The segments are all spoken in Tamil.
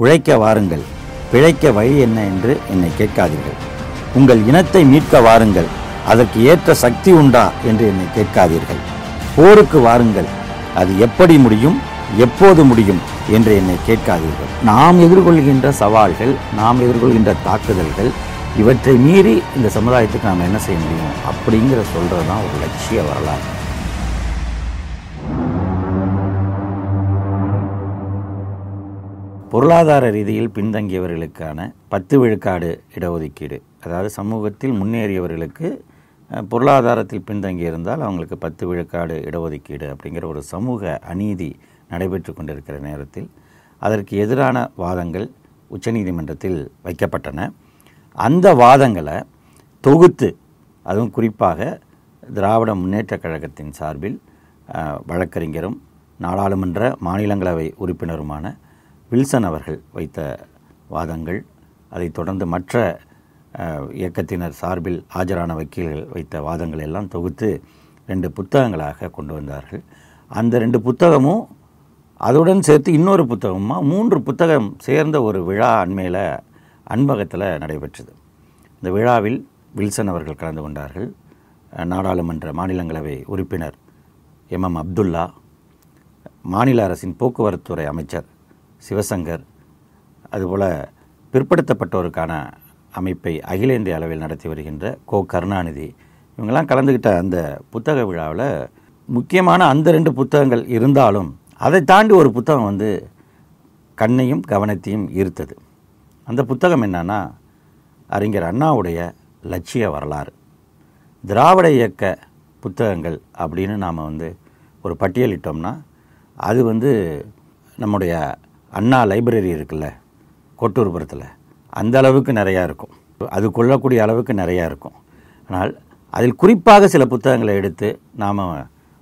உழைக்க வாருங்கள். பிழைக்க வழி என்ன என்று என்னை கேட்காதீர்கள். உங்கள் இனத்தை மீட்க வாருங்கள். அதற்கு ஏற்ற சக்தி உண்டா என்று என்னை கேட்காதீர்கள். போருக்கு வாருங்கள். அது எப்படி முடியும்? எப்போது முடியும்? என்று என்னை கேட்காதீர்கள். நாம் எதிர்கொள்கின்ற சவால்கள் நாம் எதிர்கொள்கின்ற தாக்குதல்கள் இவற்றை மீறி இந்த சமுதாயத்துக்கு நாம் என்ன செய்ய முடியும்? அப்படிங்கிற சொல்கிறது தான் ஒரு லட்சிய வரலாறு. பொருளாதார ரீதியில் பின்தங்கியவர்களுக்கான பத்து விழுக்காடு இடஒதுக்கீடு அதாவது சமூகத்தில் முன்னேறியவர்களுக்கு பொருளாதாரத்தில் பின்தங்கியிருந்தால் அவங்களுக்கு பத்து விழுக்காடு இடஒதுக்கீடு அப்படிங்கிற ஒரு சமூக அநீதி நடைபெற்று கொண்டிருக்கிற நேரத்தில் அதற்கு எதிரான வாதங்கள் உச்சநீதிமன்றத்தில் வைக்கப்பட்டன. அந்த வாதங்களை தொகுத்து அதுவும் குறிப்பாக திராவிட முன்னேற்றக் கழகத்தின் சார்பில் வழக்கறிஞரும் நாடாளுமன்ற மாநிலங்களவை உறுப்பினருமான வில்சன் அவர்கள் வைத்த வாதங்கள் அதைத் தொடர்ந்து மற்ற இயக்கத்தினர் சார்பில் ஆஜரான வக்கீல்கள் வைத்த வாதங்கள் எல்லாம் தொகுத்து ரெண்டு புத்தகங்களாக கொண்டு வந்தார்கள். அந்த ரெண்டு புத்தகமும் அதுடன் சேர்த்து இன்னொரு புத்தகமாக மூன்று புத்தகம் சேர்ந்த ஒரு விழா அண்மையில் அன்பகத்தில் நடைபெற்றது. இந்த விழாவில் வில்சன் அவர்கள் கலந்து கொண்டார்கள். நாடாளுமன்ற மாநிலங்களவை உறுப்பினர் எம் எம் அப்துல்லா மாநில அரசின் போக்குவரத்துறை அமைச்சர் சிவசங்கர் அதுபோல் பிற்படுத்தப்பட்டோருக்கான அமைப்பை அகில இந்திய அளவில் நடத்தி வருகின்ற கோ கருணாநிதி இவங்கெல்லாம் கலந்துக்கிட்ட அந்த புத்தக விழாவில் முக்கியமான அந்த ரெண்டு புத்தகங்கள் இருந்தாலும் அதை தாண்டி ஒரு புத்தகம் வந்து கண்ணையும் கவனத்தையும் ஈர்த்தது. அந்த புத்தகம் என்னன்னா அறிஞர் அண்ணாவுடைய லட்சிய வரலாறு. திராவிட இயக்க புத்தகங்கள் அப்படின்னு நாம் வந்து ஒரு பட்டியலிட்டோம்னா அது வந்து நம்முடைய அண்ணா லைப்ரரி இருக்குல்ல கொட்டூர்புரத்தில். அந்த அளவுக்கு நிறையா இருக்கும். அது கொள்ளக்கூடிய அளவுக்கு நிறையா இருக்கும். ஆனால் அதில் குறிப்பாக சில புத்தகங்களை எடுத்து நாம்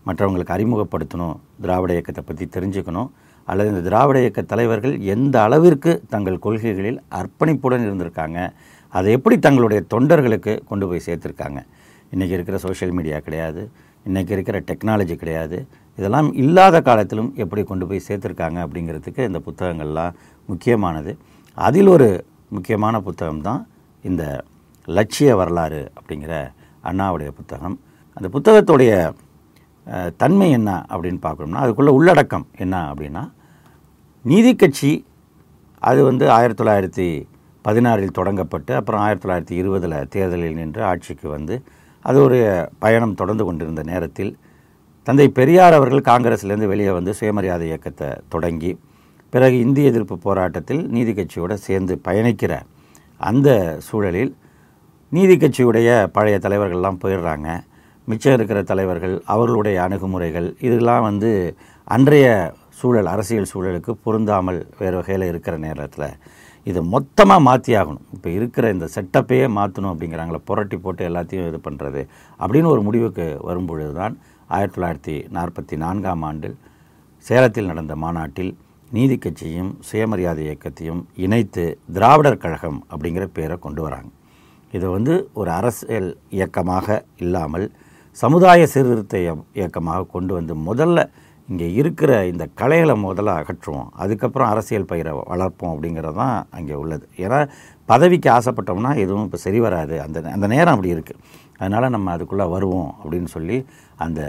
மற்றவங்களுக்கு அறிமுகப்படுத்தணும் திராவிட இயக்கத்தை பற்றி தெரிஞ்சுக்கணும் அல்லது இந்த திராவிட இயக்க தலைவர்கள் எந்த அளவிற்கு தங்கள் கொள்கைகளில் அர்ப்பணிப்புடன் இருந்திருக்காங்க அதை எப்படி தங்களுடைய தொண்டர்களுக்கு கொண்டு போய் சேர்த்துருக்காங்க. இன்றைக்கி இருக்கிற சோஷியல் மீடியா கிடையாது. இன்றைக்கி இருக்கிற டெக்னாலஜி கிடையாது. இதெல்லாம் இல்லாத காலத்திலும் எப்படி கொண்டு போய் சேர்த்துருக்காங்க அப்படிங்கிறதுக்கு இந்த புத்தகங்கள்லாம் முக்கியமானது. அதில் ஒரு முக்கியமான புத்தகம் தான் இந்த லட்சிய வரலாறு அப்படிங்கிற அண்ணாவுடைய புத்தகம். அந்த புத்தகத்துடைய தன்மை என்ன அப்படின்னு பார்க்கணும்னா அதுக்குள்ள உள்ளடக்கம் என்ன அப்படின்னா நீதி கட்சி அது வந்து ஆயிரத்தி தொள்ளாயிரத்தி பதினாறில் தொடங்கப்பட்டு அப்புறம் ஆயிரத்தி தொள்ளாயிரத்தி இருபதில் தேர்தலில் நின்று ஆட்சிக்கு வந்து அது ஒரு பயணம் தொடர்ந்து கொண்டிருந்த நேரத்தில் தந்தை பெரியார் அவர்கள் காங்கிரஸ்லேருந்து வெளியே வந்து சுயமரியாதை இயக்கத்தை தொடங்கி பிறகு இந்திய எதிர்ப்பு போராட்டத்தில் நீதி கட்சியோடு சேர்ந்து பயணிக்கிற அந்த சூழலில் நீதி கட்சியுடைய பழைய தலைவர்கள்லாம் போயிடுறாங்க. மிச்சம் இருக்கிற தலைவர்கள் அவர்களுடைய அணுகுமுறைகள் இதெல்லாம் வந்து அன்றைய சூழல் அரசியல் சூழலுக்கு பொருந்தாமல் வேறு வகையில் இருக்கிற நேரத்தில் இதை மொத்தமாக மாற்றி ஆகணும். இப்போ இருக்கிற இந்த செட்டப்பையே மாற்றணும் அப்படிங்கிறாங்களே புரட்டி போட்டு எல்லாத்தையும் இது பண்ணுறது அப்படின்னு ஒரு முடிவுக்கு வரும்பொழுது தான் ஆயிரத்தி தொள்ளாயிரத்தி நாற்பத்தி நான்காம் ஆண்டில் சேலத்தில் நடந்த மாநாட்டில் நீதி கட்சியும் சுயமரியாதை இயக்கத்தையும் இணைத்து திராவிடர் கழகம் அப்படிங்கிற பேரை கொண்டு வராங்க. இது வந்து ஒரு அரசியல் இயக்கமாக இல்லாமல் சமுதாய சீர்திருத்த இயக்கமாக கொண்டு வந்து முதல்ல இங்கே இருக்கிற இந்த கலைகளை முதல்ல அகற்றுவோம். அதுக்கப்புறம் அரசியல் பயிரை வளர்ப்போம் அப்படிங்கிறது தான் அங்கே உள்ளது. ஏன்னா பதவிக்கு ஆசைப்பட்டோம்னா எதுவும் இப்போ சரி வராது. அந்த அந்த நேரம் அப்படி இருக்குது அதனால் நம்ம அதுக்குள்ளே வருவோம் அப்படின்னு சொல்லி அந்த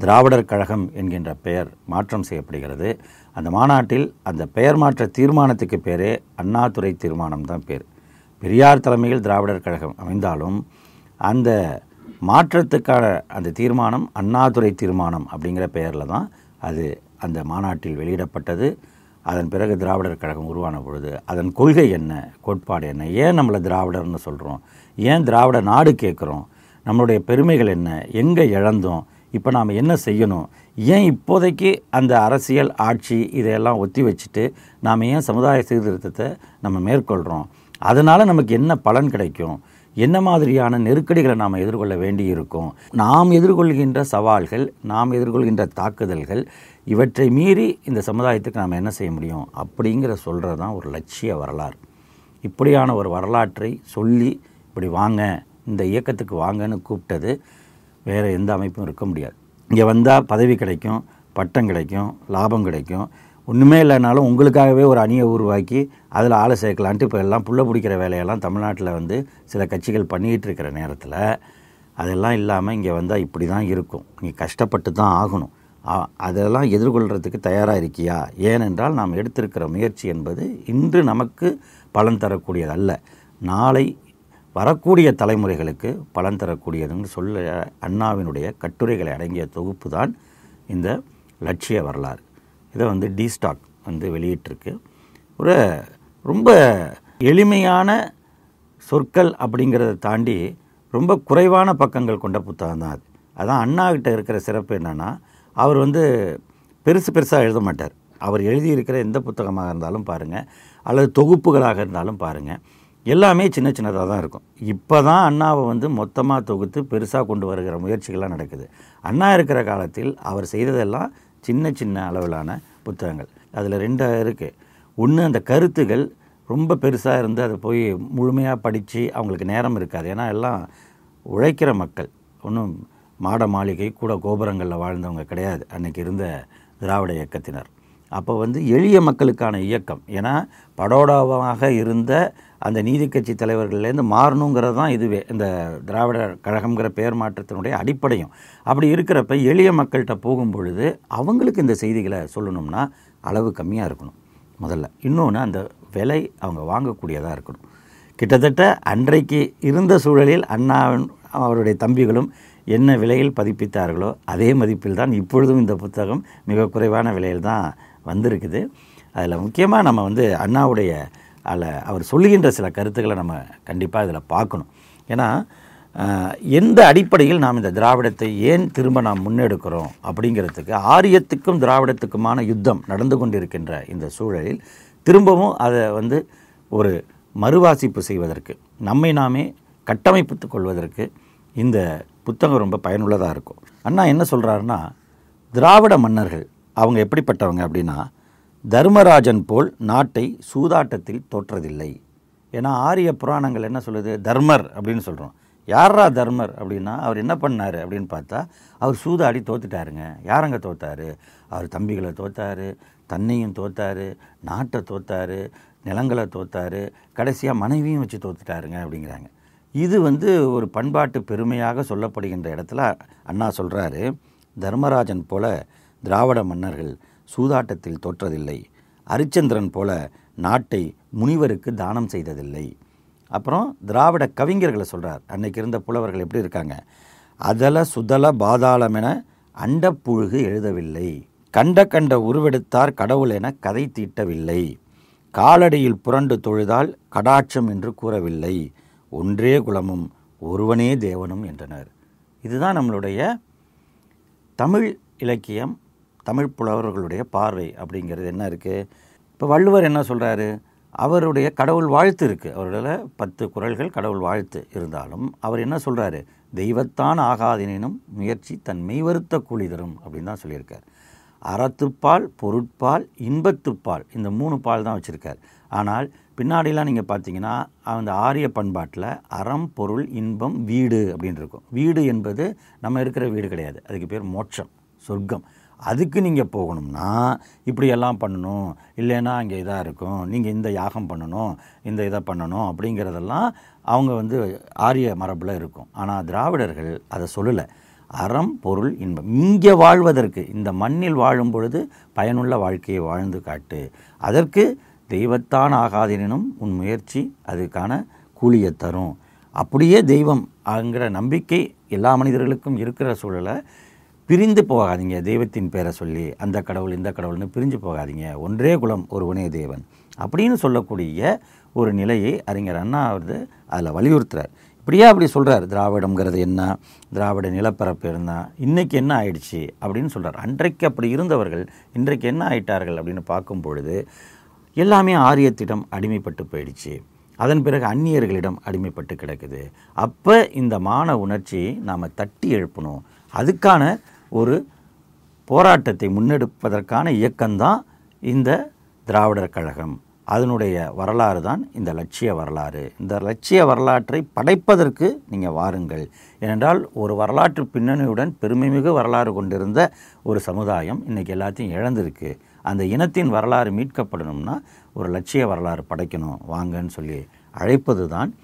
திராவிடர் கழகம் என்கின்ற பெயர் மாற்றம் செய்யப்படுகிறது. அந்த மாநாட்டில் அந்த பெயர் மாற்ற தீர்மானத்துக்கு பேரே அண்ணாதுரை தீர்மானம் தான் பேர். பெரியார் தலைமையில் திராவிடர் கழகம் அமைந்தாலும் அந்த மாற்றத்துக்கான அந்த தீர்மானம் அண்ணாதுரை தீர்மானம் அப்படிங்கிற பெயரில் தான் அது அந்த மாநாட்டில் வெளியிடப்பட்டது. அதன் பிறகு திராவிடர் கழகம் உருவான பொழுது அதன் கொள்கை என்ன கோட்பாடு என்ன ஏன் நம்மளை திராவிடர்னு சொல்கிறோம் ஏன் திராவிட நாடு கேட்குறோம்? நம்மளுடைய பெருமைகள் என்ன? எங்கே இழந்தோம்? இப்போ நாம் என்ன செய்யணும்? ஏன் இப்போதைக்கு அந்த அரசியல் ஆட்சி இதையெல்லாம் ஒத்தி வச்சுட்டு நாம் ஏன் சமுதாய சீர்திருத்தத்தை நம்ம மேற்கொள்கிறோம் அதனால் நமக்கு என்ன பலன் கிடைக்கும்? என்ன மாதிரியான நெருக்கடிகளை நாம் எதிர்கொள்ள வேண்டி இருக்கும் நாம் எதிர்கொள்கின்ற சவால்கள் நாம் எதிர்கொள்கின்ற தாக்குதல்கள் இவற்றை மீறி இந்த சமுதாயத்துக்கு நாம் என்ன செய்ய முடியும்? அப்படிங்கிற சொல்கிறது தான் ஒரு லட்சிய வரலாறு. இப்படியான ஒரு வரலாற்றை சொல்லி இப்படி வாங்க இந்த இயக்கத்துக்கு வாங்கன்னு கூப்பிட்டது வேறு எந்த அமைப்பும் இருக்க முடியாது. இங்கே வந்தால் பதவி கிடைக்கும் பட்டம் கிடைக்கும் லாபம் கிடைக்கும் ஒன்றுமே இல்லைனாலும் உங்களுக்காகவே ஒரு அணியை உருவாக்கி அதில் ஆளை சேர்க்கலான்ட்டு இப்போ எல்லாம் புள்ள பிடிக்கிற வேலையெல்லாம் தமிழ்நாட்டில் வந்து சில கட்சிகள் பண்ணிக்கிட்டு இருக்கிற நேரத்தில் அதெல்லாம் இல்லாமல் இங்கே வந்தால் இப்படி தான் இருக்கும். நீ கஷ்டப்பட்டு தான் ஆகணும். அதெல்லாம் எதிர்கொள்கிறதுக்கு தயாராக இருக்கியா? ஏனென்றால் நாம் எடுத்திருக்கிற முயற்சி என்பது இன்று நமக்கு பலன் தரக்கூடியது அல்ல நாளை வரக்கூடிய தலைமுறைகளுக்கு பலன் தரக்கூடியதுன்னு சொல்ல அண்ணாவினுடைய கட்டுரைகளை அடங்கிய தொகுப்பு தான் இந்த லட்சிய வரலாறு. இதை வந்து டி ஸ்டாக் வந்து வெளியிட்டிருக்கு. ஒரு ரொம்ப எளிமையான சொற்கள் அப்படிங்கிறத தாண்டி ரொம்ப குறைவான பக்கங்கள் கொண்ட புத்தகம் தான் அது. அதான் அண்ணாகிட்ட இருக்கிற சிறப்பு என்னென்னா அவர் வந்து பெருசு பெருசாக எழுத மாட்டார். அவர் எழுதியிருக்கிற எந்த புத்தகமாக இருந்தாலும் பாருங்கள் அல்லது தொகுப்புகளாக இருந்தாலும் பாருங்கள் எல்லாமே சின்ன சின்னதாக தான் இருக்கும். இப்போ தான் அண்ணாவை வந்து மொத்தமாக தொகுத்து பெருசாக கொண்டு வருகிற முயற்சிகள்லாம் நடக்குது. அண்ணா இருக்கிற காலத்தில் அவர் செய்ததெல்லாம் சின்ன சின்ன அளவிலான புத்தகங்கள். அதில் ரெண்டு இருக்குது ஒன்று அந்த கருத்துகள் ரொம்ப பெருசாக இருந்து அதை போய் முழுமையாக படித்து அவங்களுக்கு நேரம் இருக்காது. ஏன்னா எல்லாம் உழைக்கிற மக்கள். ஒன்றும் மாட மாளிகை கூட கோபுரங்களில் வாழ்ந்தவங்க கிடையாது. அன்றைக்கி இருந்த திராவிட இயக்கத்தினர். அப்போ வந்து எளிய மக்களுக்கான இயக்கம். ஏன்னா படோடாவாக இருந்த அந்த நீதி கட்சி தலைவர்கள்லேருந்து மாறணுங்கிறது தான் இதுவே. இந்த திராவிட கழகம்ங்கிற பெயர் மாற்றத்தினுடைய அடிப்படையும். அப்படி இருக்கிறப்ப எளிய மக்கள்கிட்ட போகும் பொழுது அவங்களுக்கு இந்த செய்திகளை சொல்லணும்னா அளவு கம்மியாக இருக்கணும். முதல்ல. இன்னொன்று அந்த விலை அவங்க வாங்கக்கூடியதாக இருக்கணும். கிட்டத்தட்ட அன்றைக்கு இருந்த சூழலில் அண்ணா அவருடைய தம்பிகளும் என்ன விலையில் பதிப்பித்தார்களோ அதே மதிப்பில் தான் இப்பொழுதும் இந்த புத்தகம் மிக குறைவான விலையில் தான் வந்திருக்குது. அதில் முக்கியமாக நம்ம வந்து அண்ணாவுடைய அதில் அவர் சொல்லுகின்ற சில கருத்துக்களை நம்ம கண்டிப்பாக இதில் பார்க்கணும். ஏன்னா எந்த அடிப்படையில் நாம் இந்த திராவிடத்தை ஏன் திரும்ப நாம் முன்னெடுக்கிறோம் அப்படிங்கிறதுக்கு ஆரியத்துக்கும் திராவிடத்துக்குமான யுத்தம் நடந்து கொண்டிருக்கின்ற இந்த சூழலில் திரும்பவும் அதை வந்து ஒரு மறுவாசிப்பு செய்வதற்கு நம்மை நாமே கட்டமைப்பித்து கொள்வதற்கு இந்த புத்தகம் ரொம்ப பயனுள்ளதாக இருக்கும். அண்ணா என்ன சொல்கிறாருன்னா திராவிட மன்னர்கள் அவங்க எப்படிப்பட்டவங்க அப்படின்னா தர்மராஜன் போல் நாட்டை சூதாட்டத்தில் தோற்றதில்லை. ஏன்னா ஆரிய புராணங்கள் என்ன சொல்லுது? தர்மர் அப்படின்னு சொல்கிறோம் யாரா தர்மர் அப்படின்னா அவர் என்ன பண்ணார் அப்படின்னு பார்த்தா அவர் சூதாடி தோத்துட்டாருங்க. யாரங்க தோத்தார்? அவர் தம்பிகளை தோத்தார் தன்னையும் தோத்தார் நாட்டை தோத்தார் நிலங்களை தோத்தார் கடைசியாக மனைவியும் வச்சு தோத்துட்டாருங்க அப்படிங்கிறாங்க. இது வந்து ஒரு பண்பாட்டு பெருமையாக சொல்லப்படுகின்ற இடத்துல அண்ணா சொல்கிறாரு தர்மராஜன் போல திராவிட மன்னர்கள் சூதாட்டத்தில் தோற்றதில்லை. அரிச்சந்திரன் போல நாட்டை முனிவருக்கு தானம் செய்ததில்லை. அப்புறம் திராவிட கவிஞர்களை சொல்கிறார் அன்னைக்கு இருந்த புலவர்கள் எப்படி இருக்காங்க? அதல சுதல பாதாளமென அண்டப்புழுகு எழுதவில்லை. கண்ட கண்ட உருவெடுத்தார் கடவுள் என கதை தீட்டவில்லை. காலடியில் புரண்டு தொழுதால் கடாட்சம் என்று கூறவில்லை. ஒன்றே குலமும் ஒருவனே தேவனும் என்றனர். இதுதான் நம்மளுடைய தமிழ் இலக்கியம் தமிழ் புலவர்களுடைய பார்வை அப்படிங்கிறது என்ன இருக்குது இப்போ வள்ளுவர் என்ன சொல்கிறாரு அவருடைய கடவுள் வாழ்த்து இருக்குது அவரோட பத்து குறள்கள் கடவுள் வாழ்த்து இருந்தாலும் அவர் என்ன சொல்கிறாரு தெய்வத்தான் ஆகாதினும் முயற்சி தன் மெய்வருத்த கூலி தரும் அப்படின்னு தான் சொல்லியிருக்கார். அறத்துப்பால் பொருட்பால் இன்பத்துப்பால் இந்த மூணு பால் தான் வச்சுருக்கார். ஆனால் பின்னாடிலாம் நீங்கள் பார்த்தீங்கன்னா அந்த ஆரிய பண்பாட்டில் அறம் பொருள் இன்பம் வீடு அப்படின்னு இருக்கும். வீடு என்பது நம்ம இருக்கிற வீடு கிடையாது. அதுக்கு பேர் மோட்சம் சொர்க்கம். அதுக்கு நீங்கள் போகணும்னா இப்படியெல்லாம் பண்ணணும் இல்லைன்னா அங்கே இதாக இருக்கும் நீங்கள் இந்த யாகம் பண்ணணும் இந்த இதை பண்ணணும் அப்படிங்கிறதெல்லாம் அவங்க வந்து ஆரிய மரபில் இருக்கும். ஆனால் திராவிடர்கள் அதை சொல்லலை. அறம் பொருள் இன்பம். இங்கே வாழ்வதற்கு இந்த மண்ணில் வாழும் பொழுது பயனுள்ள வாழ்க்கையை வாழ்ந்து காட்டு. அதற்கு தெய்வத்தான் ஆகாதெனினும் உன் முயற்சி அதுக்கான கூலியை தரும். அப்படியே தெய்வம் அங்கிற நம்பிக்கை எல்லா மனிதர்களுக்கும் இருக்கிற சூழலை பிரிந்து போகாதீங்க. தெய்வத்தின் பேரை சொல்லி அந்த கடவுள் இந்த கடவுள்னு பிரிஞ்சு போகாதீங்க. ஒன்றே குலம் ஒருவனே தேவன். அப்படின்னு சொல்லக்கூடிய ஒரு நிலையை அறிஞர் அண்ணா வந்து அதில் வலியுறுத்துறார். இப்படியே அப்படி சொல்கிறார் திராவிடம்ங்கிறது என்ன? திராவிட நிலப்பரப்பு இருந்தால் இன்றைக்கி என்ன ஆயிடுச்சு? அப்படின்னு சொல்கிறார் அன்றைக்கு அப்படி இருந்தவர்கள் இன்றைக்கு என்ன ஆயிட்டார்கள் அப்படின்னு பார்க்கும் பொழுது எல்லாமே ஆரியத்திடம் அடிமைப்பட்டு போயிடுச்சு. அதன் பிறகு அந்நியர்களிடம் அடிமைப்பட்டு கிடக்குது. அப்போ இந்த மான உணர்ச்சியை நாம் தட்டி எழுப்பணும். அதுக்கான ஒரு போராட்டத்தை முன்னெடுப்பதற்கான இயக்கம்தான் இந்த திராவிடர் கழகம். அதனுடைய வரலாறு தான் இந்த லட்சிய வரலாறு. இந்த லட்சிய வரலாற்றை படைப்பதற்கு நீங்கள் வாருங்கள். ஏனென்றால் ஒரு வரலாற்று பின்னணியுடன் பெருமைமிகு வரலாறு கொண்டிருந்த ஒரு சமுதாயம் இன்றைக்கி எல்லாத்தையும் இழந்திருக்கு. அந்த இனத்தின் வரலாறு மீட்கப்படணும்னா ஒரு லட்சிய வரலாறு படைக்கணும். வாங்கன்னு சொல்லி அழைப்பது தான்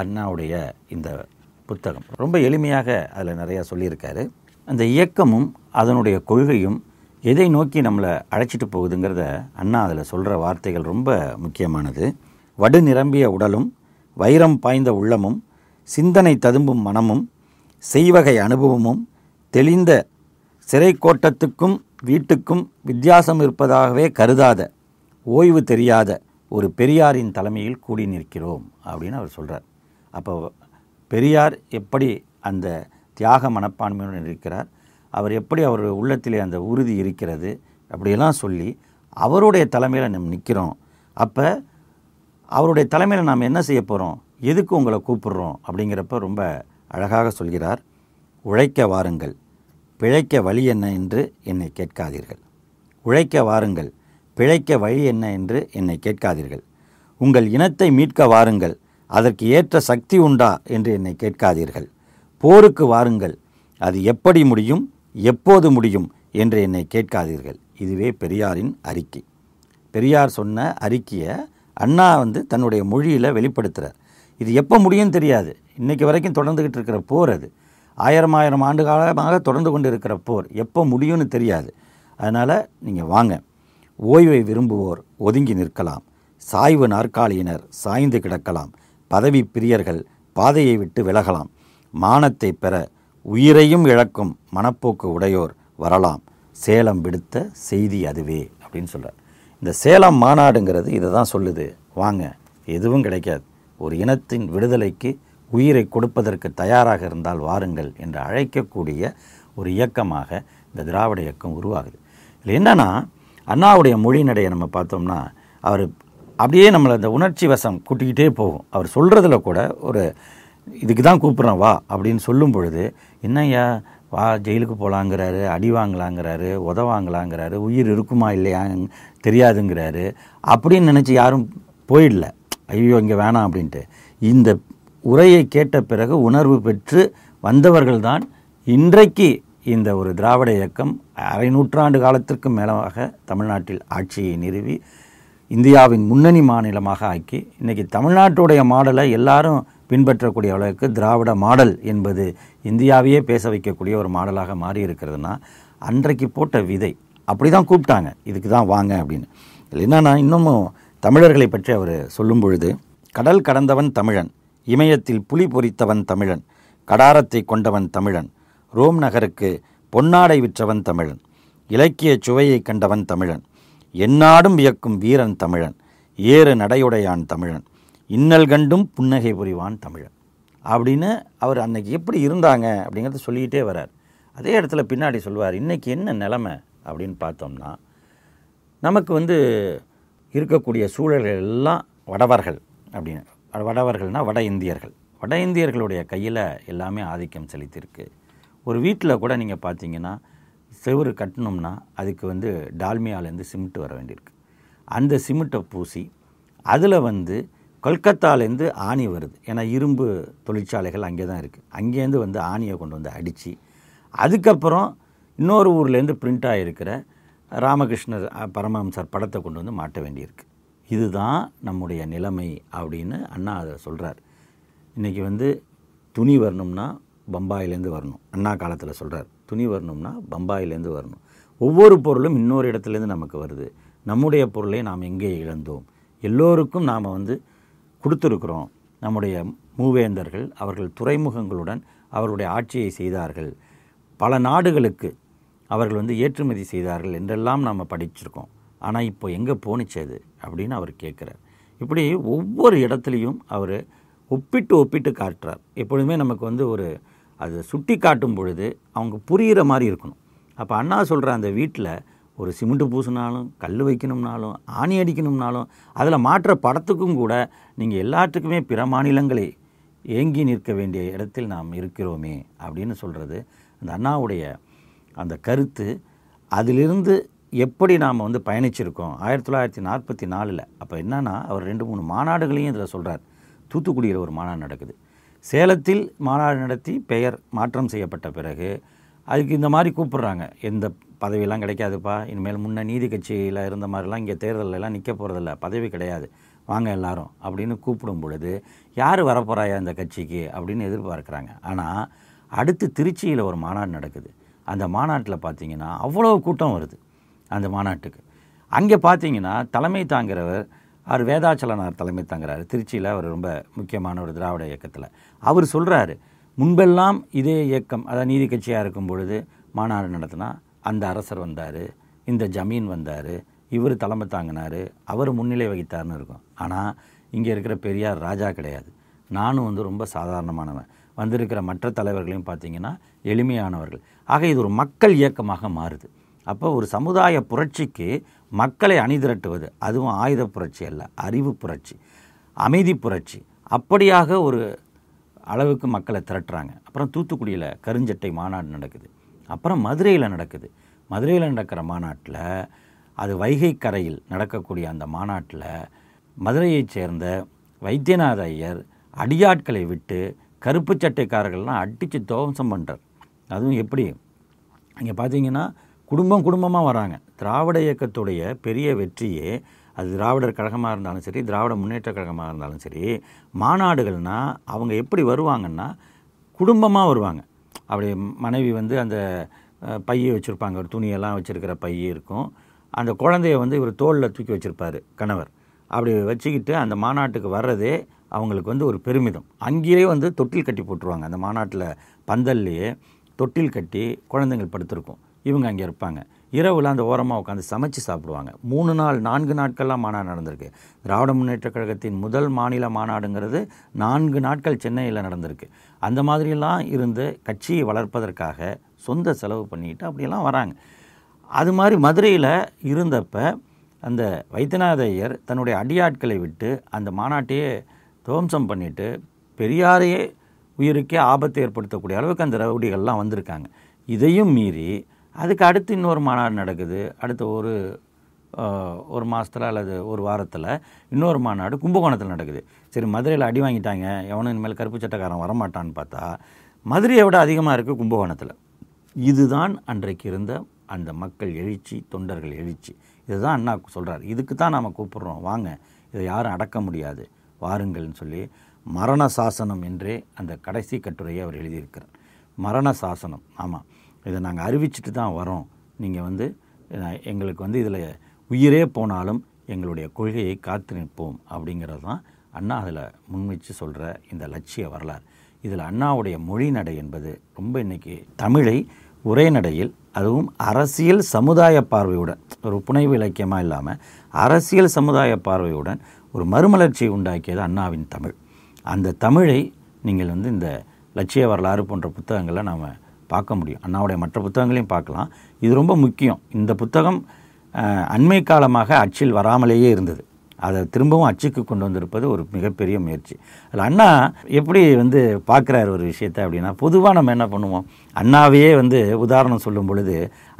அண்ணாவுடைய இந்த புத்தகம். ரொம்ப எளிமையாக அதில் நிறையா சொல்லியிருக்காரு. அந்த இயக்கமும் அதனுடைய கொள்கையும் எதை நோக்கி நம்மளை அழைச்சிட்டு போகுதுங்கிறத அண்ணா அதில் சொல்கிற வார்த்தைகள் ரொம்ப முக்கியமானது. வடு நிரம்பிய உடலும் வைரம் பாய்ந்த உள்ளமும் சிந்தனை ததும்பும் மனமும் செய்வகை அனுபவமும் தெளிந்த சிறை கோட்டத்துக்கும் வீட்டுக்கும் வித்தியாசம் இருப்பதாகவே கருதாத ஓய்வு தெரியாத ஒரு பெரியாரின் தலைமையில் கூடி நிற்கிறோம் அப்படின்னு அவர் சொல்கிறார் அப்போ பெரியார் எப்படி அந்த தியாக மனப்பான்மையுடன் இருக்கிறார். அவர் எப்படி அவர் உள்ளத்திலே அந்த உறுதி இருக்கிறது அப்படியெல்லாம் சொல்லி அவருடைய தலைமையில் நம்ம நிற்கிறோம் அப்போ அவருடைய தலைமையில் நாம் என்ன செய்ய போகிறோம் எதுக்கு உங்களை கூப்பிடுறோம்? அப்படிங்கிறப்ப ரொம்ப அழகாக சொல்கிறார். உழைக்க வாருங்கள். பிழைக்க வழி என்ன என்று என்னை கேட்காதீர்கள். உழைக்க வாருங்கள். பிழைக்க வழி என்ன என்று என்னை கேட்காதீர்கள். உங்கள் இனத்தை மீட்க வாருங்கள். அதற்கு ஏற்ற சக்தி உண்டா? என்று என்னை கேட்காதீர்கள். போருக்கு வாருங்கள். அது எப்படி முடியும் எப்போது முடியும் என்று என்னை கேட்காதீர்கள். இதுவே பெரியாரின் அறிக்கை. பெரியார் சொன்ன அறிக்கையை அண்ணா வந்து தன்னுடைய மொழியில் வெளிப்படுத்துகிறார் இது எப்போ முடியும்னு தெரியாது. இன்றைக்கு வரைக்கும் தொடர்ந்துக்கிட்டு இருக்கிற போர் அது. ஆயிரம் ஆயிரம் ஆண்டு காலமாக தொடர்ந்து கொண்டு இருக்கிற போர். எப்போ முடியும்னு தெரியாது. அதனால் நீங்கள் வாங்க. ஓய்வை விரும்புவோர் ஒதுங்கி நிற்கலாம். சாய்வு நாற்காலியினர் சாய்ந்து கிடக்கலாம். பதவி பிரியர்கள் பாதையை விட்டு விலகலாம். மானத்தை பெற உயிரையும் இழக்கும் மனப்போக்கு உடையோர் வரலாம். சேலம் விடுத்த செய்தி அதுவே அப்படின்னு சொல்கிறார் இந்த சேலம் மாநாடுங்கிறது இதை தான் சொல்லுது. வாங்க எதுவும் கிடைக்காது. ஒரு இனத்தின் விடுதலைக்கு உயிரை கொடுப்பதற்கு தயாராக இருந்தால் வாருங்கள் என்று அழைக்கக்கூடிய ஒரு இயக்கமாக இந்த திராவிட இயக்கம் உருவாகுது. இதில் என்னென்னா அண்ணாவுடைய மொழி நடையை நம்ம பார்த்தோம்னா அவர் அப்படியே நம்மளை அந்த உணர்ச்சி வசம் கூட்டிக்கிட்டே போகும். அவர் சொல்கிறதுல கூட ஒரு இதுக்கு தான் கூப்பிட்றேன் வா அப்படின்னு சொல்லும் பொழுது என்னய்யா வா ஜெயிலுக்கு போகலாங்கிறாரு அடி வாங்கலாங்கிறாரு உத வாங்கலாங்கிறாரு உயிர் இருக்குமா இல்லையா தெரியாதுங்கிறாரு அப்படின்னு நினச்சி யாரும் போயிடல. ஐயோ இங்கே வேணாம் அப்படின்ட்டு. இந்த உரையை கேட்ட பிறகு உணர்வு பெற்று வந்தவர்கள் தான் இன்றைக்கு இந்த ஒரு திராவிட இயக்கம் அரை நூற்றாண்டு காலத்திற்கு மேலாக தமிழ்நாட்டில் ஆட்சியை நிறுவி இந்தியாவின் முன்னணி மாநிலமாக ஆக்கி இன்றைக்கி தமிழ்நாட்டுடைய மாடலை எல்லாரும் பின்பற்றக்கூடிய அளவுக்கு திராவிட மாடல் என்பது இந்தியாவையே பேச வைக்கக்கூடிய ஒரு மாடலாக மாறி இருக்கிறதுனா அன்றைக்கு போட்ட விதை அப்படி தான் கூப்பிட்டாங்க. இதுக்கு தான் வாங்க அப்படின்னு. இதில் என்னன்னா இன்னமும் தமிழர்களை பற்றி அவர் சொல்லும் பொழுது கடல் கடந்தவன் தமிழன் இமயத்தில் புலி பொறித்தவன் தமிழன் கடாரத்தை கொண்டவன் தமிழன் ரோம் நகருக்கு பொன்னாடை விற்றவன் தமிழன் இலக்கிய சுவையை கண்டவன் தமிழன் எந்நாடும் வியக்கும் வீரன் தமிழன் ஏறு நடையுடையான் தமிழன் இன்னல் கண்டும் புன்னகை புரிவான் தமிழன். அப்படின்னு அவர் அன்னைக்கு எப்படி இருந்தாங்க அப்படிங்கிறத சொல்லிக்கிட்டே வரார். அதே இடத்துல பின்னாடி சொல்லுவார் இன்றைக்கி என்ன நிலமை? அப்படின்னு பார்த்தோம்னா நமக்கு வந்து இருக்கக்கூடிய சூழல்கள் எல்லாம் வடவர்கள் அப்படின்னு. வடவர்கள்னால் வட இந்தியர்கள். வட இந்தியர்களுடைய கையில் எல்லாமே ஆதிக்கம் செலுத்தியிருக்கு. ஒரு வீட்டில் கூட நீங்கள் பார்த்தீங்கன்னா செவுரு கட்டணும்னா அதுக்கு வந்து டால்மியாலேருந்து சிமெண்ட் வர வேண்டியிருக்கு. அந்த சிமெண்ட்டை பூசி அதில் வந்து கொல்கத்தாலேருந்து ஆணி வருது. ஏன்னா இரும்பு தொழிற்சாலைகள் அங்கே தான் இருக்குது அங்கேருந்து வந்து ஆணியை கொண்டு வந்து அடித்து அதுக்கப்புறம் இன்னொரு ஊர்லேருந்து பிரிண்ட் ஆகிருக்கிற ராமகிருஷ்ணர் பரமஹம்சர் படத்தை கொண்டு வந்து மாட்ட வேண்டியிருக்கு. இதுதான் நம்முடைய நிலைமை அப்படின்னு அண்ணா அதை சொல்கிறார் இன்றைக்கி வந்து துணி வரணும்னா பம்பாயிலேருந்து வரணும். அண்ணா காலத்தில் சொல்கிறார் துணி வரணும்னா பம்பாயிலேருந்து வரணும். ஒவ்வொரு பொருளும் இன்னொரு இடத்துலேருந்து நமக்கு வருது. நம்முடைய பொருளை நாம் எங்கே இழந்தோம்? எல்லோருக்கும் நாம் வந்து கொடுத்துருக்குறோம். நம்முடைய மூவேந்தர்கள் அவர்கள் துறைமுகங்களுடன் அவர்களுடைய ஆட்சியை செய்தார்கள். பல நாடுகளுக்கு அவர்கள் வந்து ஏற்றுமதி செய்தார்கள் என்றெல்லாம் நாம் படிச்சிருக்கோம். ஆனால் இப்போ எங்கே போணுச்சு அது? அப்படின்னு அவர் கேட்குறார். இப்படி ஒவ்வொரு இடத்துலையும் அவர் ஒப்பிட்டு ஒப்பிட்டு காட்டுறார். எப்பொழுதுமே நமக்கு வந்து ஒரு அது சுட்டி காட்டும் பொழுது அவங்க புரிகிற மாதிரி இருக்கணும். அப்போ அண்ணா சொல்கிற அந்த வீட்டில் ஒரு சிமெண்ட்டு பூசினாலும் கல் வைக்கணும்னாலும் ஆணி அடிக்கணும்னாலும் அதில் மாற்ற படத்துக்கும் கூட நீங்கள் எல்லாத்துக்குமே பிற மாநிலங்களை ஏங்கி நிற்க வேண்டிய இடத்தில் நாம் இருக்கிறோமே அப்படின்னு சொல்கிறது அந்த அண்ணாவுடைய அந்த கருத்து. அதிலிருந்து எப்படி நாம் வந்து பயணிச்சிருக்கோம்? ஆயிரத்தி தொள்ளாயிரத்தி நாற்பத்தி நாலில். அப்போ என்னென்னா அவர் ரெண்டு மூணு மாநாடுகளையும் இதில் சொல்கிறார் தூத்துக்குடியில் ஒரு மாநாடு நடக்குது. சேலத்தில் மாநாடு நடத்தி பெயர் மாற்றம் செய்யப்பட்ட பிறகு அதுக்கு இந்த மாதிரி கூப்பிட்றாங்க. எந்த பதவியெல்லாம் கிடைக்காதுப்பா. இனிமேல் முன்ன நீதி கட்சியில் இருந்த மாதிரிலாம் இங்கே தேர்தலெல்லாம் நிற்க போகிறதில்ல பதவி கிடையாது. வாங்க எல்லாரும் அப்படின்னு கூப்பிடும் பொழுது யார் வரப்போறாயா இந்த கட்சிக்கு? அப்படின்னு எதிர்பார்க்குறாங்க. ஆனால் அடுத்து திருச்சியில் ஒரு மாநாடு நடக்குது. அந்த மாநாட்டில் பார்த்தீங்கன்னா அவ்வளோ கூட்டம் வருது அந்த மாநாட்டுக்கு. அங்கே பார்த்தீங்கன்னா தலைமை தாங்கிறவர் அவர் வேதாச்சலனார் தலைமை தாங்குறாரு. திருச்சியில் அவர் ரொம்ப முக்கியமான ஒரு திராவிட இயக்கத்தில். அவர் சொல்கிறாரு முன்பெல்லாம் இதே இயக்கம் அதாவது நீதி கட்சியாக இருக்கும் பொழுது மாநாடு நடத்தினா அந்த அரசர் வந்தார் இந்த ஜமீன் வந்தார் இவர் தலைமை தாங்கினார் அவர் முன்னிலை வகித்தார்னு இருக்கும். ஆனால் இங்கே இருக்கிற பெரியார் ராஜா கிடையாது. நானும் வந்து ரொம்ப சாதாரணமானவன். வந்திருக்கிற மற்ற தலைவர்களையும் பார்த்தீங்கன்னா எளிமையானவர்கள். ஆக இது ஒரு மக்கள் இயக்கமாக மாறுது. அப்போ ஒரு சமுதாய புரட்சிக்கு மக்களை அணிதிரட்டுவது அதுவும் ஆயுத புரட்சி அல்ல அறிவு புரட்சி அமைதி புரட்சி. அப்படியாக ஒரு அளவுக்கு மக்களை திரட்டுறாங்க. அப்புறம் தூத்துக்குடியில் கருஞ்சட்டை மாநாடு நடக்குது. அப்புறம் மதுரையில் நடக்குது. மதுரையில் நடக்கிற மாநாட்டில் அது வைகை கரையில் நடக்கக்கூடிய அந்த மாநாட்டில் மதுரையைச் சேர்ந்த வைத்தியநாத ஐயர் அடியாட்களை விட்டு கருப்பு சட்டைக்காரர்கள்லாம் அடித்து துவம்சம் பண்ணுறார் அதுவும் எப்படி? இங்கே பார்த்தீங்கன்னா குடும்பம் குடும்பமாக வராங்க. திராவிட இயக்கத்துடைய பெரிய வெற்றியே அது திராவிடர் கழகமாக இருந்தாலும் சரி திராவிட முன்னேற்ற கழகமாக இருந்தாலும் சரி மாநாடுகள்னால் அவங்க எப்படி வருவாங்கன்னா குடும்பமாக வருவாங்க. அப்படி மனைவி வந்து அந்த பையை வச்சுருப்பாங்க. ஒரு துணியெல்லாம் வச்சுருக்கிற பை இருக்கும். அந்த குழந்தைய வந்து இவர் தோளில் தூக்கி வச்சுருப்பார் கணவர். அப்படி வச்சுக்கிட்டு அந்த மாநாட்டுக்கு வர்றதே அவங்களுக்கு வந்து ஒரு பெருமிதம். அங்கேயே வந்து தொட்டில் கட்டி போட்டுருவாங்க. அந்த மாநாட்டில் பந்தல்லையே தொட்டில் கட்டி குழந்தைங்கள் படுத்திருக்கும். இவங்க அங்கே இருப்பாங்க. இரவில் அந்த ஓரமாக உட்காந்து சமைச்சு சாப்பிடுவாங்க. மூணு நாள் நான்கு நாட்கள்லாம் மாநாடு நடந்திருக்கு. திராவிட முன்னேற்றக் கழகத்தின் முதல் மாநில மாநாடுங்கிறது நான்கு நாட்கள் சென்னையில் நடந்திருக்கு. அந்த மாதிரிலாம் இருந்து கட்சியை வளர்ப்பதற்காக சொந்த செலவு பண்ணிட்டு அப்படியெல்லாம் வராங்க. அது மாதிரி மதுரையில் இருந்தப்ப அந்த வைத்தியநாத ஐயர் தன்னுடைய அடியாட்களை விட்டு அந்த மாநாட்டையே துவம்சம் பண்ணிட்டு பெரியாரையே உயிருக்கே ஆபத்தை ஏற்படுத்தக்கூடிய அளவுக்கு அந்த ரவுடிகள்லாம் வந்திருக்காங்க. இதையும் மீறி அதுக்கு அடுத்து இன்னொரு மாநாடு நடக்குது. அடுத்த ஒரு ஒரு மாதத்தில் அல்லது ஒரு வாரத்தில் இன்னொரு மாநாடு கும்பகோணத்தில் நடக்குது. சரி மதுரையில் அடி வாங்கிட்டாங்க. எவனும் இனிமேல் கருப்பு சட்டக்காரன் வரமாட்டான்னு பார்த்தா மதுரையை விட அதிகமாக இருக்குது கும்பகோணத்தில். இதுதான் அன்றைக்கு இருந்த அந்த மக்கள் எழுச்சி தொண்டர்கள் எழுச்சி. இதுதான் அண்ணா சொல்கிறார் இதுக்கு தான் நாம் கூப்பிடுறோம். வாங்க இதை யாரும் அடக்க முடியாது. வாருங்கள்னு சொல்லி மரண சாசனம் என்றே அந்த கடைசி கட்டுரையை அவர் எழுதியிருக்கிறார். மரண சாசனம். ஆமாம் இதை நாங்கள் அறிவிச்சிட்டு தான் வரோம். நீங்கள் வந்து எங்களுக்கு வந்து இதில் உயிரே போனாலும் எங்களுடைய கொள்கையை காத்து நிற்போம் அப்படிங்கிறது தான் அண்ணா அதில் முன்வச்சு சொல்கிற இந்த லட்சிய வரலாறு. இதில் அண்ணாவுடைய மொழிநடை என்பது ரொம்ப இன்னைக்கு தமிழை உரைநடையில் அதுவும் அரசியல் சமுதாய பார்வையுடன் ஒரு புனைவு இலக்கியமாக இல்லாமல் அரசியல் சமுதாய பார்வையுடன் ஒரு மறுமலர்ச்சியை உண்டாக்கியது அண்ணாவின் தமிழ். அந்த தமிழை நீங்கள் வந்து இந்த லட்சிய வரலாறு போன்ற புத்தகங்களை நாம் பார்க்க முடியும். அண்ணாவுடைய மற்ற புத்தகங்களையும் பார்க்கலாம். இது ரொம்ப முக்கியம். இந்த புத்தகம் அண்மை காலமாக அச்சில் வராமலேயே இருந்தது. அதை திரும்பவும் அச்சுக்கு கொண்டு வந்திருப்பது ஒரு மிகப்பெரிய முயற்சி. அதில் அண்ணா எப்படி வந்து பார்க்குறாரு ஒரு விஷயத்தை அப்படின்னா பொதுவாக நம்ம என்ன பண்ணுவோம்? அண்ணாவையே வந்து உதாரணம் சொல்லும் பொழுது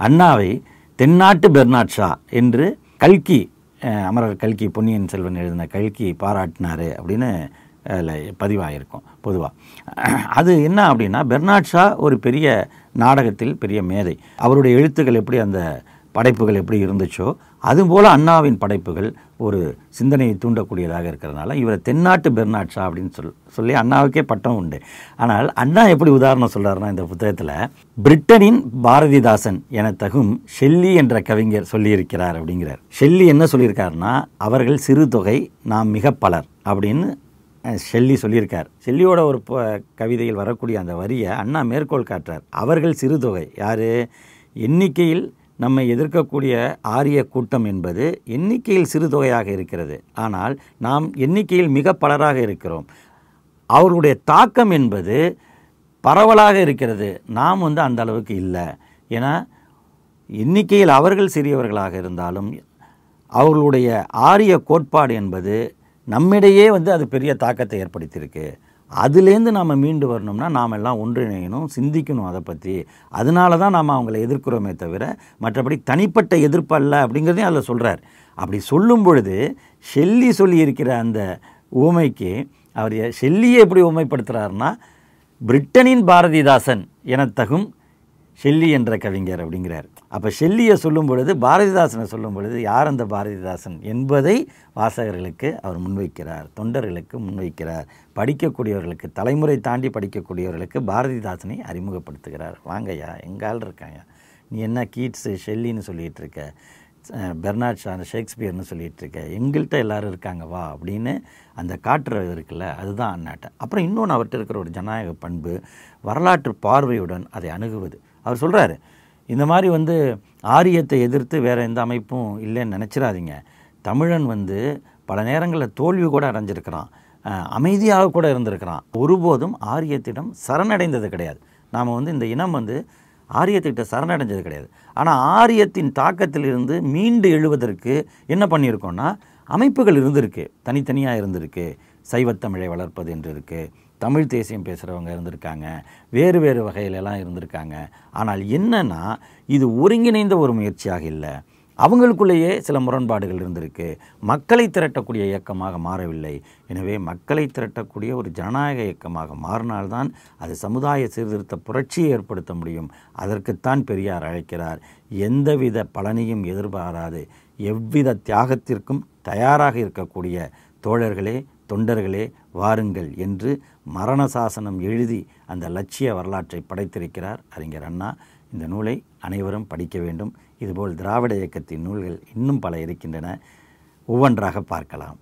அண்ணாவை தென்னாட்டு பெர்னாட் ஷா என்று கல்கி அமரர் கல்கி பொன்னியின் செல்வன் எழுதின கல்கி பாராட்டினார் அப்படின்னு பதிவாகிருக்கும் பொதுவாக அது என்ன அப்படின்னா பெர்னாட் ஷா ஒரு பெரிய நாடகத்தில் பெரிய மேதை. அவருடைய எழுத்துக்கள் எப்படி அந்த படைப்புகள் எப்படி இருந்துச்சோ அதுபோல் அண்ணாவின் படைப்புகள் ஒரு சிந்தனையை தூண்டக்கூடியதாக இருக்கிறதுனால இவரை தென்னாட்டு பெர்னாட் ஷா அப்படின்னு சொல் சொல்லி அண்ணாவுக்கே பட்டம் உண்டு. ஆனால் அண்ணா எப்படி உதாரணம் சொல்கிறாருன்னா இந்த புத்தகத்தில் பிரிட்டனின் பாரதிதாசன் என தகும் ஷெல்லி என்ற கவிஞர் சொல்லியிருக்கிறார் அப்படிங்கிறார். ஷெல்லி என்ன சொல்லியிருக்காருன்னா அவர்கள் சிறு தொகை நாம் மிக பலர் அப்படின்னு ஷெல்லி சொல்லியிருக்கார். ஷெல்லியோட ஒரு ப- கவிதையில் வரக்கூடிய அந்த வரியை அண்ணா மேற்கோள் காட்டுறார். அவர்கள் சிறுதொகை. யார்? எண்ணிக்கையில் நம்மை எதிர்க்கக்கூடிய ஆரிய கூட்டம் என்பது எண்ணிக்கையில் சிறுதொகையாக இருக்கிறது. ஆனால் நாம் எண்ணிக்கையில் மிக பலராக இருக்கிறோம். அவர்களுடைய தாக்கம் என்பது பரவலாக இருக்கிறது. நாம் வந்து அந்த அளவுக்கு இல்லை. ஏன்னா எண்ணிக்கையில் அவர்கள் சிறியவர்களாக இருந்தாலும் அவர்களுடைய ஆரிய கோட்பாடு என்பது நம்மிடையே வந்து அது பெரிய தாக்கத்தை ஏற்படுத்தியிருக்கு. அதுலேருந்து நாம் மீண்டு வரணும்னா நாம் எல்லாம் ஒன்றிணையணும் சிந்திக்கணும் அதை பற்றி அதனால தான் நாம் அவங்கள எதிர்க்கிறோமே தவிர மற்றபடி தனிப்பட்ட எதிர்ப்பு அல்ல அப்படிங்கிறதையும் அதில் சொல்கிறார் அப்படி சொல்லும் பொழுது ஷெல்லி சொல்லியிருக்கிற அந்த ஊமைக்கு அவர் ஷெல்லியை எப்படி ஊமைப்படுத்துகிறாருன்னா பிரிட்டனின் பாரதிதாசன் எனத்தகும் ஷெல்லி என்ற கவிஞர் அப்படிங்கிறார். அப்போ ஷெல்லியை சொல்லும் பொழுது பாரதிதாசனை சொல்லும் பொழுது யார் அந்த பாரதிதாசன் என்பதை வாசகர்களுக்கு அவர் முன்வைக்கிறார் தொண்டர்களுக்கு முன்வைக்கிறார். படிக்கக்கூடியவர்களுக்கு தலைமுறை தாண்டி படிக்கக்கூடியவர்களுக்கு பாரதிதாசனை அறிமுகப்படுத்துகிறார். வாங்கய்யா எங்கால் இருக்காங்க நீ என்ன கீட்ஸு ஷெல்லின்னு சொல்லிகிட்டு இருக்க? பெர்னாட் ஷா ஷேக்ஸ்பியர்னு சொல்லிகிட்டு இருக்க? எங்கள்கிட்ட எல்லாரும் இருக்காங்க வா அப்படின்னு அந்த காட்டுறது இருக்குல்ல அதுதான் அண்ணாட்ட. அப்புறம் இன்னொன்று அவர்கிட்ட இருக்கிற ஒரு ஜனநாயக பண்பு வரலாற்று பார்வையுடன் அதை அணுகுவது. அவர் சொல்கிறாரு இந்த மாதிரி வந்து ஆரியத்தை எதிர்த்து வேறு எந்த அமைப்பும் இல்லைன்னு நினச்சிடாதீங்க. தமிழன் வந்து பல நேரங்களில் தோல்வி கூட அடைஞ்சிருக்கிறான். அமைதியாக கூட இருந்திருக்கிறான். ஒருபோதும் ஆரியத்திடம் சரணடைந்தது கிடையாது. நாம் வந்து இந்த இனம் வந்து ஆரியத்திட்ட சரணடைஞ்சது கிடையாது. ஆனால் ஆரியத்தின் தாக்கத்திலிருந்து மீண்டு எழுவதற்கு என்ன பண்ணியிருக்கோன்னா அமைப்புகள் இருந்திருக்கு. தனித்தனியாக இருந்திருக்கு. சைவத்தமிழை வளர்ப்பது என்று இருக்குது தமிழ் தேசியம் பேசுகிறவங்க இருந்திருக்காங்க. வேறு வேறு வகையிலெல்லாம் இருந்திருக்காங்க. ஆனால் என்னன்னா இது ஒருங்கிணைந்த ஒரு முயற்சியாக இல்லை. அவங்களுக்குள்ளேயே சில முரண்பாடுகள் இருந்திருக்கு. மக்களை திரட்டக்கூடிய இயக்கமாக மாறவில்லை. எனவே மக்களை திரட்டக்கூடிய ஒரு ஜனநாயக இயக்கமாக மாறினால்தான் அது சமுதாய சீர்திருத்த புரட்சியை ஏற்படுத்த முடியும். அதற்குத்தான் பெரியார் அழைக்கிறார். எந்தவித பலனையும் எதிர்பாராது. எவ்வித தியாகத்திற்கும் தயாராக இருக்கக்கூடிய தோழர்களே தொண்டர்களே வாருங்கள் என்று மரண சாசனம் எழுதி அந்த லட்சிய வரலாற்றை படைத்திருக்கிறார் அறிஞர் அண்ணா. இந்த நூலை அனைவரும் படிக்க வேண்டும். இதுபோல் திராவிட இயக்கத்தின் நூல்கள் இன்னும் பல இருக்கின்றன. ஒவ்வொன்றாக பார்க்கலாம்.